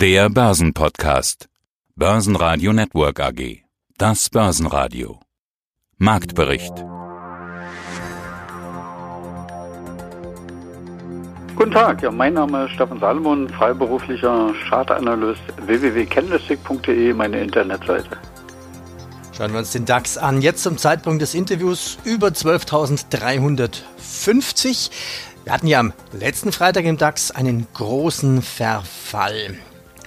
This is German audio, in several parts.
Der Börsenpodcast. Börsenradio Network AG. Das Börsenradio. Marktbericht. Guten Tag, ja, mein Name ist Stefan Salomon, freiberuflicher Chartanalyst www.candlestick.de, meine Internetseite. Schauen wir uns den DAX an. Jetzt zum Zeitpunkt des Interviews über 12.350. Wir hatten ja am letzten Freitag im DAX einen großen Verfall.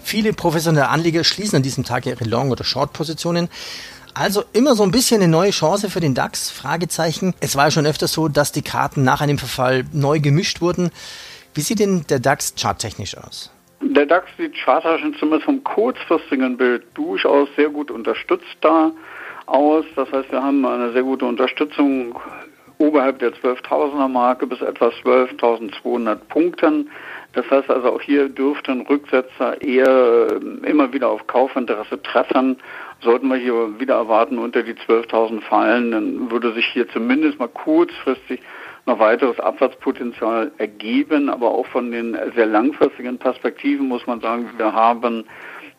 Viele professionelle Anleger schließen an diesem Tag ihre Long- oder Short-Positionen. Also immer so ein bisschen eine neue Chance für den DAX? Fragezeichen. Es war ja schon öfter so, dass die Karten nach einem Verfall neu gemischt wurden. Wie sieht denn der DAX charttechnisch aus? Der DAX sieht charttechnisch zumindest vom kurzfristigen Bild durchaus sehr gut unterstützt da aus. Das heißt, wir haben eine sehr gute Unterstützung oberhalb der 12.000er Marke bis etwa 12.200 Punkten. Das heißt also auch hier dürfte ein Rücksetzer eher äh, immer wieder auf Kaufinteresse treffen. Sollten wir hier wieder erwarten, unter die 12.000 fallen, dann würde sich hier zumindest mal kurzfristig noch weiteres Absatzpotenzial ergeben. Aber auch von den sehr langfristigen Perspektiven muss man sagen, wir haben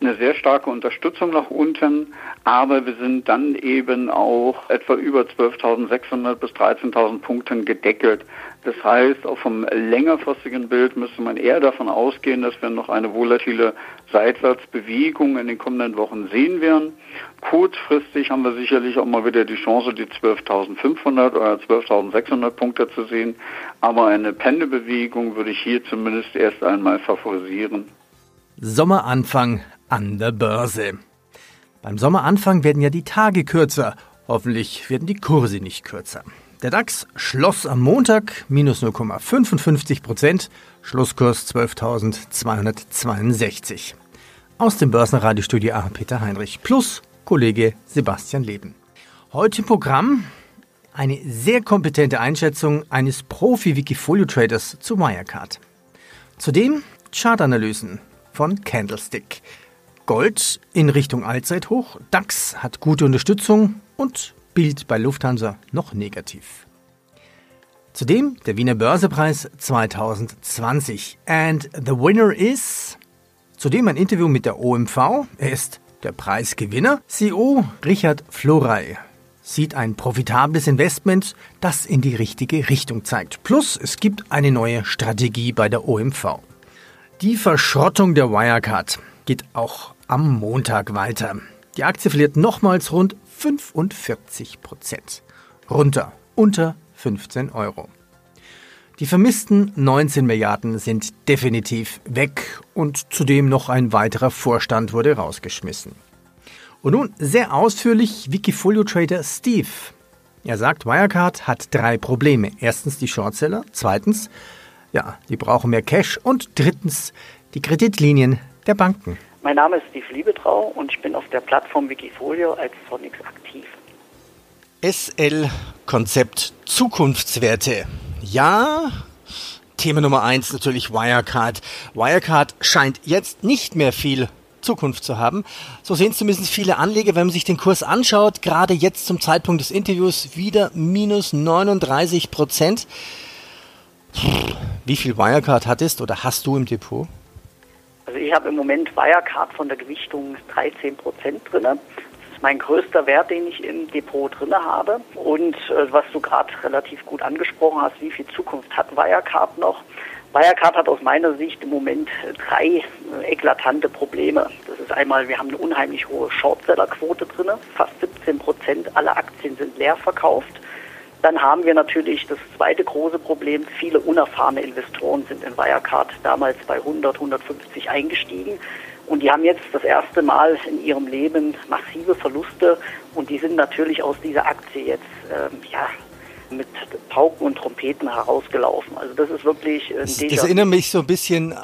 eine sehr starke Unterstützung nach unten, aber wir sind dann eben auch etwa über 12.600 bis 13.000 Punkten gedeckelt. Das heißt, auch vom längerfristigen Bild müsste man eher davon ausgehen, dass wir noch eine volatile Seitwärtsbewegung in den kommenden Wochen sehen werden. Kurzfristig haben wir sicherlich auch mal wieder die Chance, die 12.500 oder 12.600 Punkte zu sehen, aber eine Pendelbewegung würde ich hier zumindest erst einmal favorisieren. Sommeranfang an der Börse. Beim Sommeranfang werden ja die Tage kürzer. Hoffentlich werden die Kurse nicht kürzer. Der DAX schloss am Montag minus 0,55 Prozent, Schlusskurs 12.262. Aus dem Börsenradiostudio A. Peter Heinrich plus Kollege Sebastian Leben. Heute im Programm eine sehr kompetente Einschätzung eines Profi-Wikifolio-Traders zu Wirecard. Zudem Chartanalysen von Candlestick. Gold in Richtung Allzeithoch, DAX hat gute Unterstützung und Bild bei Lufthansa noch negativ. Zudem der Wiener Börsepreis 2020. And the winner is. Zudem ein Interview mit der OMV. Er ist der Preisgewinner. CEO Richard Florey sieht ein profitables Investment, das in die richtige Richtung zeigt. Plus es gibt eine neue Strategie bei der OMV. Die Verschrottung der Wirecard geht auch am Montag weiter. Die Aktie verliert nochmals rund 45 Prozent. Runter unter 15 Euro. Die vermissten 19 Milliarden sind definitiv weg und zudem noch ein weiterer Vorstand wurde rausgeschmissen. Und nun sehr ausführlich Wikifolio-Trader Steve. Er sagt, Wirecard hat drei Probleme. Erstens die Shortseller, zweitens, ja, die brauchen mehr Cash und drittens die Kreditlinien der Banken. Mein Name ist Steve Liebetrau und ich bin auf der Plattform Wikifolio als Sonics aktiv. SL-Konzept Zukunftswerte. Ja, Thema Nummer eins natürlich Wirecard. Wirecard scheint jetzt nicht mehr viel Zukunft zu haben. So sehen es zumindest viele Anleger, wenn man sich den Kurs anschaut. Gerade jetzt zum Zeitpunkt des Interviews wieder minus 39 Prozent. Wie viel Wirecard hattest oder hast du im Depot? Also ich habe im Moment Wirecard von der Gewichtung 13 Prozent drin. Das ist mein größter Wert, den ich im Depot drin habe. Und äh, was du gerade relativ gut angesprochen hast, wie viel Zukunft hat Wirecard noch? Wirecard hat aus meiner Sicht im Moment drei äh, eklatante Probleme. Das ist einmal, wir haben eine unheimlich hohe Shortsellerquote drin. Fast 17 Prozent aller Aktien sind leer verkauft. Dann haben wir natürlich das zweite große Problem. Viele unerfahrene Investoren sind in Wirecard damals bei 100, 150 eingestiegen. Und die haben jetzt das erste Mal in ihrem Leben massive Verluste. Und die sind natürlich aus dieser Aktie jetzt, ähm, ja, mit Pauken und Trompeten herausgelaufen. Also das ist wirklich ein Das, das erinnert mich so ein bisschen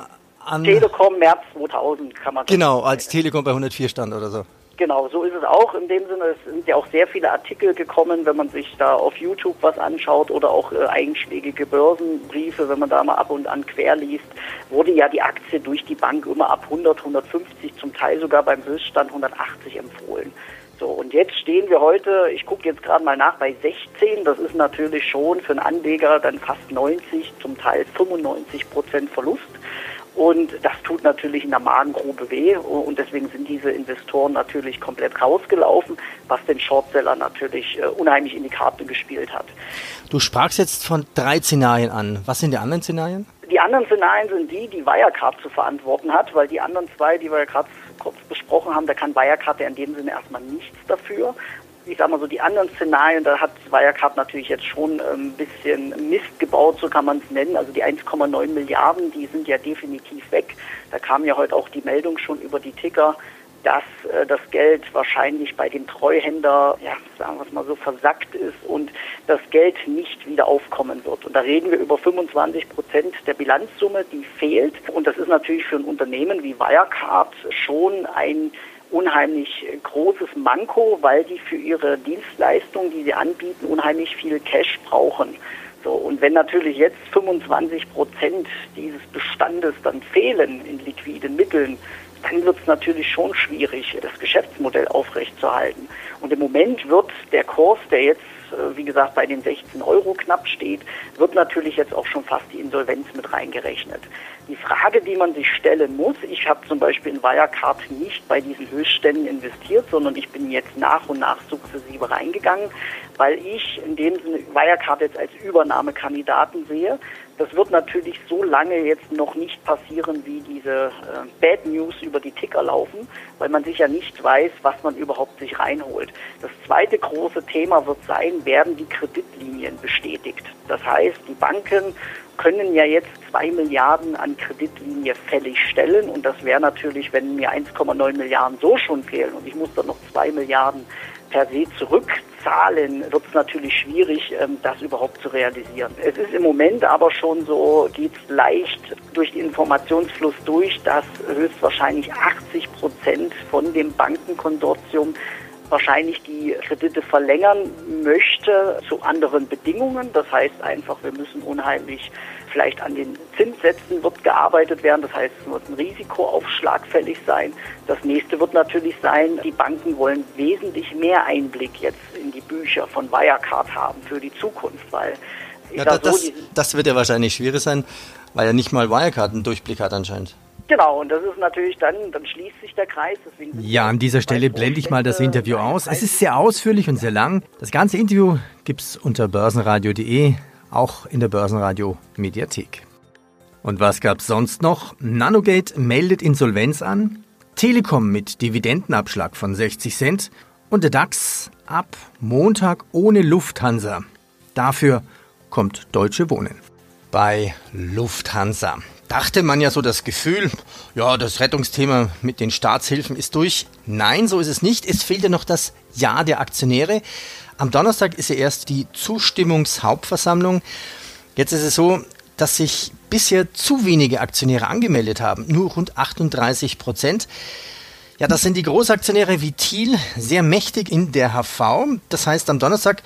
an... Telekom März 2000 kann man Genau, als Telekom bei 104 stand oder so. Genau, so ist es auch in dem Sinne. Es sind ja auch sehr viele Artikel gekommen, wenn man sich da auf YouTube was anschaut oder auch äh, einschlägige Börsenbriefe, wenn man da mal ab und an quer liest, wurde ja die Aktie durch die Bank immer ab 100, 150, zum Teil sogar beim Höchststand 180 empfohlen. So, und jetzt stehen wir heute, ich gucke jetzt gerade mal nach, bei 16. Das ist natürlich schon für einen Anleger dann fast 90, zum Teil 95 Prozent Verlust. Und das tut natürlich in der Magengrube weh und deswegen sind diese Investoren natürlich komplett rausgelaufen, was den Shortseller natürlich äh, unheimlich in die Karte gespielt hat. Du sprachst jetzt von drei Szenarien an. Was sind die anderen Szenarien? Die anderen Szenarien sind die, die Wirecard zu verantworten hat, weil die anderen zwei, die wir ja gerade kurz besprochen haben, da kann Wirecard ja in dem Sinne erstmal nichts dafür ich sag mal so, die anderen Szenarien, da hat Wirecard natürlich jetzt schon ein ähm, bisschen Mist gebaut, so kann man es nennen. Also die 1,9 Milliarden, die sind ja definitiv weg. Da kam ja heute auch die Meldung schon über die Ticker, dass äh, das Geld wahrscheinlich bei dem Treuhänder, ja, sagen wir es mal so, versackt ist und das Geld nicht wieder aufkommen wird. Und da reden wir über 25 Prozent der Bilanzsumme, die fehlt. Und das ist natürlich für ein Unternehmen wie Wirecard schon ein unheimlich großes Manko, weil die für ihre Dienstleistungen, die sie anbieten, unheimlich viel Cash brauchen. So, und wenn natürlich jetzt 25 Prozent dieses Bestandes dann fehlen in liquiden Mitteln, dann wird es natürlich schon schwierig, das Geschäftsmodell aufrechtzuerhalten. Und im Moment wird der Kurs, der jetzt, wie gesagt, bei den 16 Euro knapp steht, wird natürlich jetzt auch schon fast die Insolvenz mit reingerechnet. Die Frage, die man sich stellen muss, ich habe zum Beispiel in Wirecard nicht bei diesen Höchstständen investiert, sondern ich bin jetzt nach und nach sukzessive reingegangen, weil ich in dem Sinne Wirecard jetzt als Übernahmekandidaten sehe. Das wird natürlich so lange jetzt noch nicht passieren, wie diese äh, Bad News über die Ticker laufen, weil man sich ja nicht weiß, was man überhaupt sich reinholt. Das zweite große Thema wird sein, werden die Kreditlinien bestätigt. Das heißt, die Banken können ja jetzt zwei Milliarden an Kreditlinie fällig stellen und das wäre natürlich, wenn mir 1,9 Milliarden so schon fehlen und ich muss dann noch zwei Milliarden per se zurückzahlen, wird es natürlich schwierig, ähm, das überhaupt zu realisieren. Es ist im Moment aber schon so, geht es leicht durch den Informationsfluss durch, dass höchstwahrscheinlich 80 Prozent von dem Bankenkonsortium wahrscheinlich die Kredite verlängern möchte zu anderen Bedingungen. Das heißt einfach, wir müssen unheimlich vielleicht an den Zinssätzen wird gearbeitet werden. Das heißt, es wird ein Risikoaufschlag fällig sein. Das nächste wird natürlich sein, die Banken wollen wesentlich mehr Einblick jetzt in die Bücher von Wirecard haben für die Zukunft, weil ja, das, so, das, das wird ja wahrscheinlich schwierig sein, weil ja nicht mal Wirecard einen Durchblick hat anscheinend. Genau, und das ist natürlich dann, dann schließt sich der Kreis. ja, an dieser Stelle blende ich mal das Interview aus. Es ist sehr ausführlich und sehr lang. Das ganze Interview gibt es unter börsenradio.de, auch in der Börsenradio Mediathek. Und was gab's sonst noch? Nanogate meldet Insolvenz an, Telekom mit Dividendenabschlag von 60 Cent und der DAX ab Montag ohne Lufthansa. Dafür kommt Deutsche Wohnen. Bei Lufthansa dachte man ja so das Gefühl, ja, das Rettungsthema mit den Staatshilfen ist durch. Nein, so ist es nicht. Es fehlt ja noch das Ja der Aktionäre. Am Donnerstag ist ja erst die Zustimmungshauptversammlung. Jetzt ist es so, dass sich bisher zu wenige Aktionäre angemeldet haben, nur rund 38 Prozent. Ja, das sind die Großaktionäre wie Thiel, sehr mächtig in der HV. Das heißt, am Donnerstag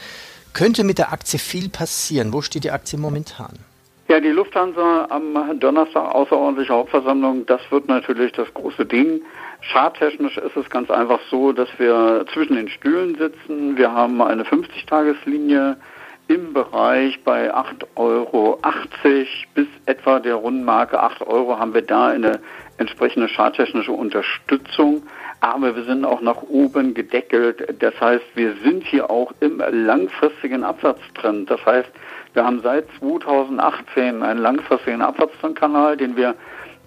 könnte mit der Aktie viel passieren. Wo steht die Aktie momentan? Ja, die Lufthansa am Donnerstag außerordentliche Hauptversammlung, das wird natürlich das große Ding. Charttechnisch ist es ganz einfach so, dass wir zwischen den Stühlen sitzen. Wir haben eine 50-Tageslinie im Bereich bei 8,80 Euro bis etwa der Rundenmarke 8 Euro haben wir da eine entsprechende charttechnische Unterstützung. Aber wir sind auch nach oben gedeckelt. Das heißt, wir sind hier auch im langfristigen Absatztrend. Das heißt, wir haben seit 2018 einen langfristigen Abwärtstrendkanal, den wir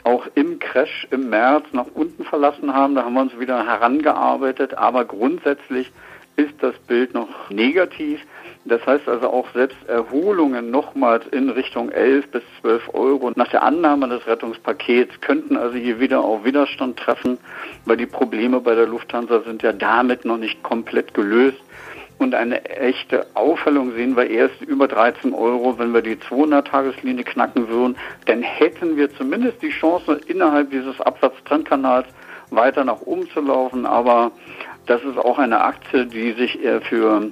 auch im Crash im März nach unten verlassen haben. Da haben wir uns wieder herangearbeitet, aber grundsätzlich ist das Bild noch negativ. Das heißt also auch selbst Erholungen nochmals in Richtung 11 bis 12 Euro nach der Annahme des Rettungspakets könnten also hier wieder auf Widerstand treffen, weil die Probleme bei der Lufthansa sind ja damit noch nicht komplett gelöst. Und eine echte Aufhellung sehen wir erst über 13 Euro, wenn wir die 200-Tageslinie knacken würden. Dann hätten wir zumindest die Chance, innerhalb dieses Absatztrendkanals weiter nach oben zu laufen. Aber das ist auch eine Aktie, die sich eher für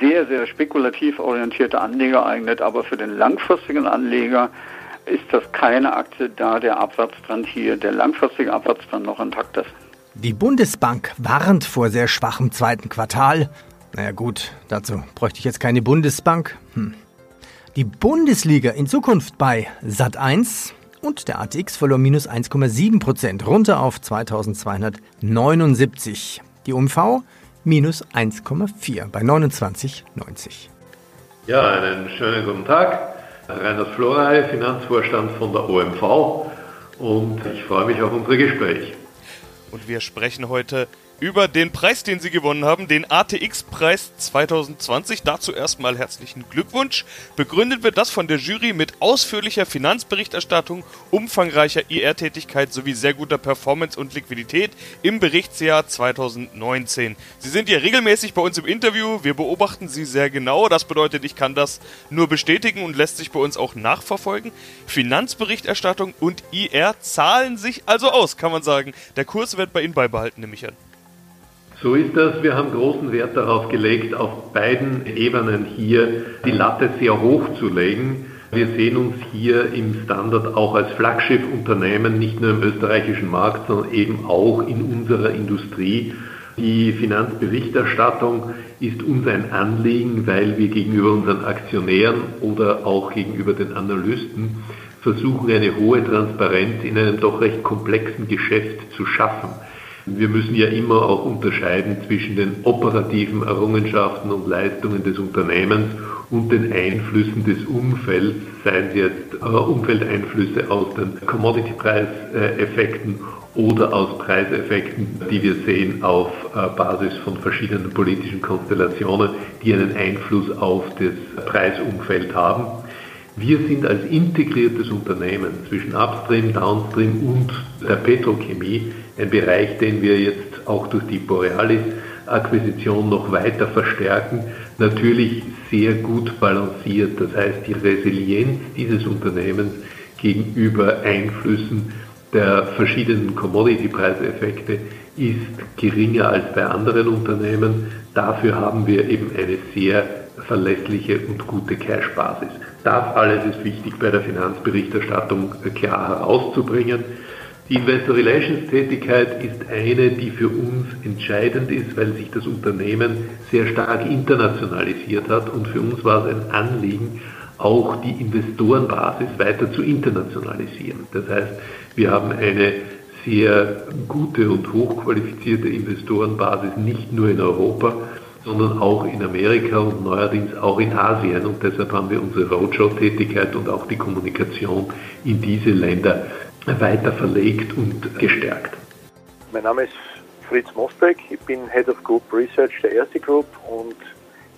sehr, sehr spekulativ orientierte Anleger eignet. Aber für den langfristigen Anleger ist das keine Aktie, da der Absatztrend hier, der langfristige Absatztrend noch intakt ist. Die Bundesbank warnt vor sehr schwachem zweiten Quartal. Naja gut, dazu bräuchte ich jetzt keine Bundesbank. Hm. Die Bundesliga in Zukunft bei Sat1 Und der ATX verlor minus 1,7 Prozent, runter auf 2279. Die UMV minus 1,4 bei 29,90. Ja, einen schönen guten Tag. Reinhard Florey, Finanzvorstand von der OMV und ich freue mich auf unser Gespräch. Und wir sprechen heute über den Preis, den Sie gewonnen haben, den ATX-Preis 2020. Dazu erstmal herzlichen Glückwunsch. Begründet wird das von der Jury mit ausführlicher Finanzberichterstattung, umfangreicher IR-Tätigkeit sowie sehr guter Performance und Liquidität im Berichtsjahr 2019. Sie sind ja regelmäßig bei uns im Interview. Wir beobachten Sie sehr genau. Das bedeutet, ich kann das nur bestätigen und lässt sich bei uns auch nachverfolgen. Finanzberichterstattung und IR zahlen sich also aus, kann man sagen. Der Kurs wird bei Ihnen beibehalten, nehme ich an. So ist das. Wir haben großen Wert darauf gelegt, auf beiden Ebenen hier die Latte sehr hoch zu legen. Wir sehen uns hier im Standard auch als Flaggschiff-Unternehmen, nicht nur im österreichischen Markt, sondern eben auch in unserer Industrie. Die Finanzberichterstattung ist uns ein Anliegen, weil wir gegenüber unseren Aktionären oder auch gegenüber den Analysten versuchen, eine hohe Transparenz in einem doch recht komplexen Geschäft zu schaffen. Wir müssen ja immer auch unterscheiden zwischen den operativen Errungenschaften und Leistungen des Unternehmens und den Einflüssen des Umfelds, seien sie jetzt äh, Umfeldeinflüsse aus den Commodity-Preiseffekten oder aus Preiseffekten, die wir sehen auf äh, Basis von verschiedenen politischen Konstellationen, die einen Einfluss auf das Preisumfeld haben. Wir sind als integriertes Unternehmen zwischen Upstream, Downstream und der Petrochemie ein Bereich, den wir jetzt auch durch die Borealis-Akquisition noch weiter verstärken, natürlich sehr gut balanciert. Das heißt, die Resilienz dieses Unternehmens gegenüber Einflüssen der verschiedenen Commodity-Preiseffekte ist geringer als bei anderen Unternehmen. Dafür haben wir eben eine sehr verlässliche und gute Cash-Basis. Das alles ist wichtig bei der Finanzberichterstattung klar herauszubringen. Die Investor Relations Tätigkeit ist eine, die für uns entscheidend ist, weil sich das Unternehmen sehr stark internationalisiert hat und für uns war es ein Anliegen, auch die Investorenbasis weiter zu internationalisieren. Das heißt, wir haben eine sehr gute und hochqualifizierte Investorenbasis nicht nur in Europa, sondern auch in Amerika und neuerdings auch in Asien. Und deshalb haben wir unsere Roadshow-Tätigkeit und auch die Kommunikation in diese Länder weiter verlegt und gestärkt. Mein Name ist Fritz Mosbeck, ich bin Head of Group Research der Erste Group und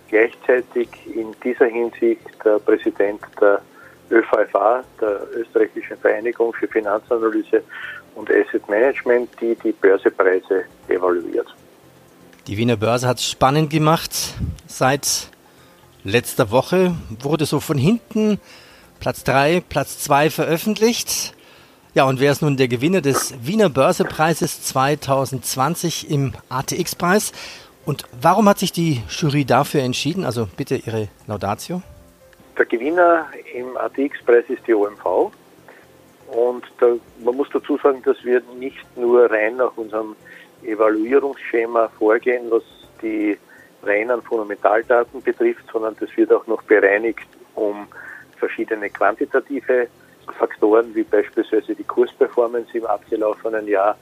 gleichzeitig in dieser Hinsicht der Präsident der ÖVFA, der Österreichischen Vereinigung für Finanzanalyse und Asset Management, die die Börsepreise evaluiert. Die Wiener Börse hat es spannend gemacht. Seit letzter Woche wurde so von hinten Platz 3, Platz 2 veröffentlicht. Ja, und wer ist nun der Gewinner des Wiener Börsepreises 2020 im ATX-Preis? Und warum hat sich die Jury dafür entschieden? Also bitte Ihre Laudatio. Der Gewinner im ATX-Preis ist die OMV. Und da, man muss dazu sagen, dass wir nicht nur rein nach unserem Evaluierungsschema vorgehen, was die reinen Fundamentaldaten betrifft, sondern das wird auch noch bereinigt um verschiedene quantitative Faktoren, wie beispielsweise die Kursperformance im abgelaufenen Jahr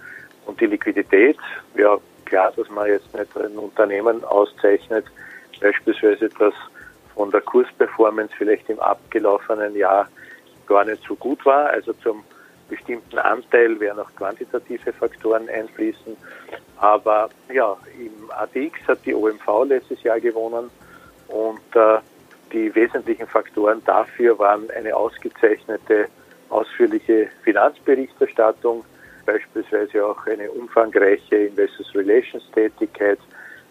und die Liquidität. Ja, klar, dass man jetzt nicht ein Unternehmen auszeichnet, beispielsweise das von der Kursperformance vielleicht im abgelaufenen Jahr gar nicht so gut war, also zum bestimmten Anteil werden auch quantitative Faktoren einfließen. Aber ja, im ATX hat die OMV letztes Jahr gewonnen und äh, die wesentlichen Faktoren dafür waren eine ausgezeichnete, ausführliche Finanzberichterstattung, beispielsweise auch eine umfangreiche Investors Relations Tätigkeit,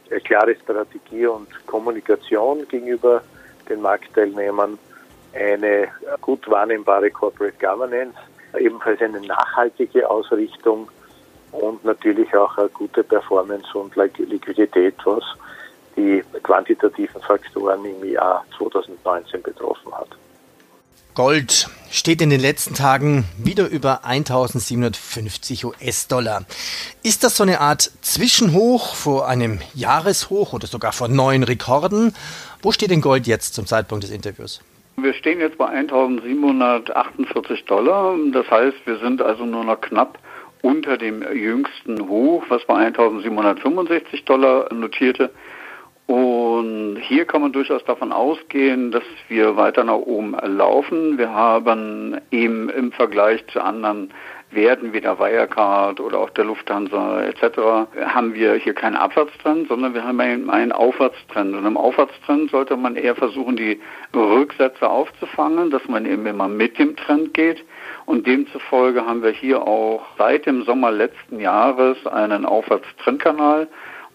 eine klare Strategie und Kommunikation gegenüber den Marktteilnehmern, eine gut wahrnehmbare Corporate Governance, ebenfalls eine nachhaltige Ausrichtung und natürlich auch eine gute Performance und Liquidität, was die quantitativen Faktoren im Jahr 2019 betroffen hat. Gold steht in den letzten Tagen wieder über 1750 US-Dollar. Ist das so eine Art Zwischenhoch vor einem Jahreshoch oder sogar vor neuen Rekorden? Wo steht denn Gold jetzt zum Zeitpunkt des Interviews? Wir stehen jetzt bei 1748 Dollar. Das heißt, wir sind also nur noch knapp unter dem jüngsten Hoch, was bei 1765 Dollar notierte. Und hier kann man durchaus davon ausgehen, dass wir weiter nach oben laufen. Wir haben eben im Vergleich zu anderen Werten wie der Wirecard oder auch der Lufthansa etc. haben wir hier keinen Abwärtstrend, sondern wir haben einen, einen Aufwärtstrend. Und im Aufwärtstrend sollte man eher versuchen, die Rücksätze aufzufangen, dass man eben immer mit dem Trend geht. Und demzufolge haben wir hier auch seit dem Sommer letzten Jahres einen Aufwärtstrendkanal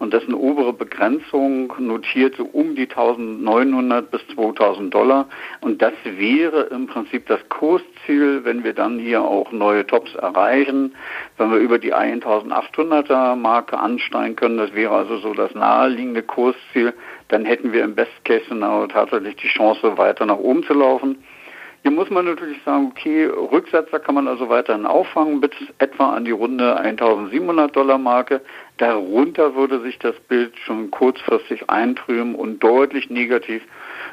und dessen obere Begrenzung notierte um die 1900 bis 2000 Dollar. Und das wäre im Prinzip das Kursziel, wenn wir dann hier auch neue Tops erreichen, wenn wir über die 1800er Marke ansteigen können. Das wäre also so das naheliegende Kursziel. Dann hätten wir im Best Case Szenario tatsächlich die Chance, weiter nach oben zu laufen. Hier muss man natürlich sagen, okay, Rücksetzer kann man also weiterhin auffangen bis etwa an die runde 1700 Dollar Marke. Darunter würde sich das Bild schon kurzfristig eintrüben und deutlich negativ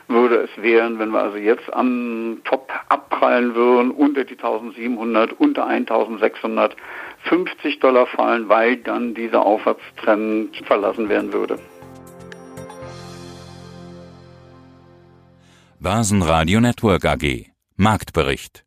würde es wären, wenn wir also jetzt am Top abprallen würden, unter die 1700, unter 1650 Dollar fallen, weil dann dieser Aufwärtstrend verlassen werden würde. Basen Radio Network AG Marktbericht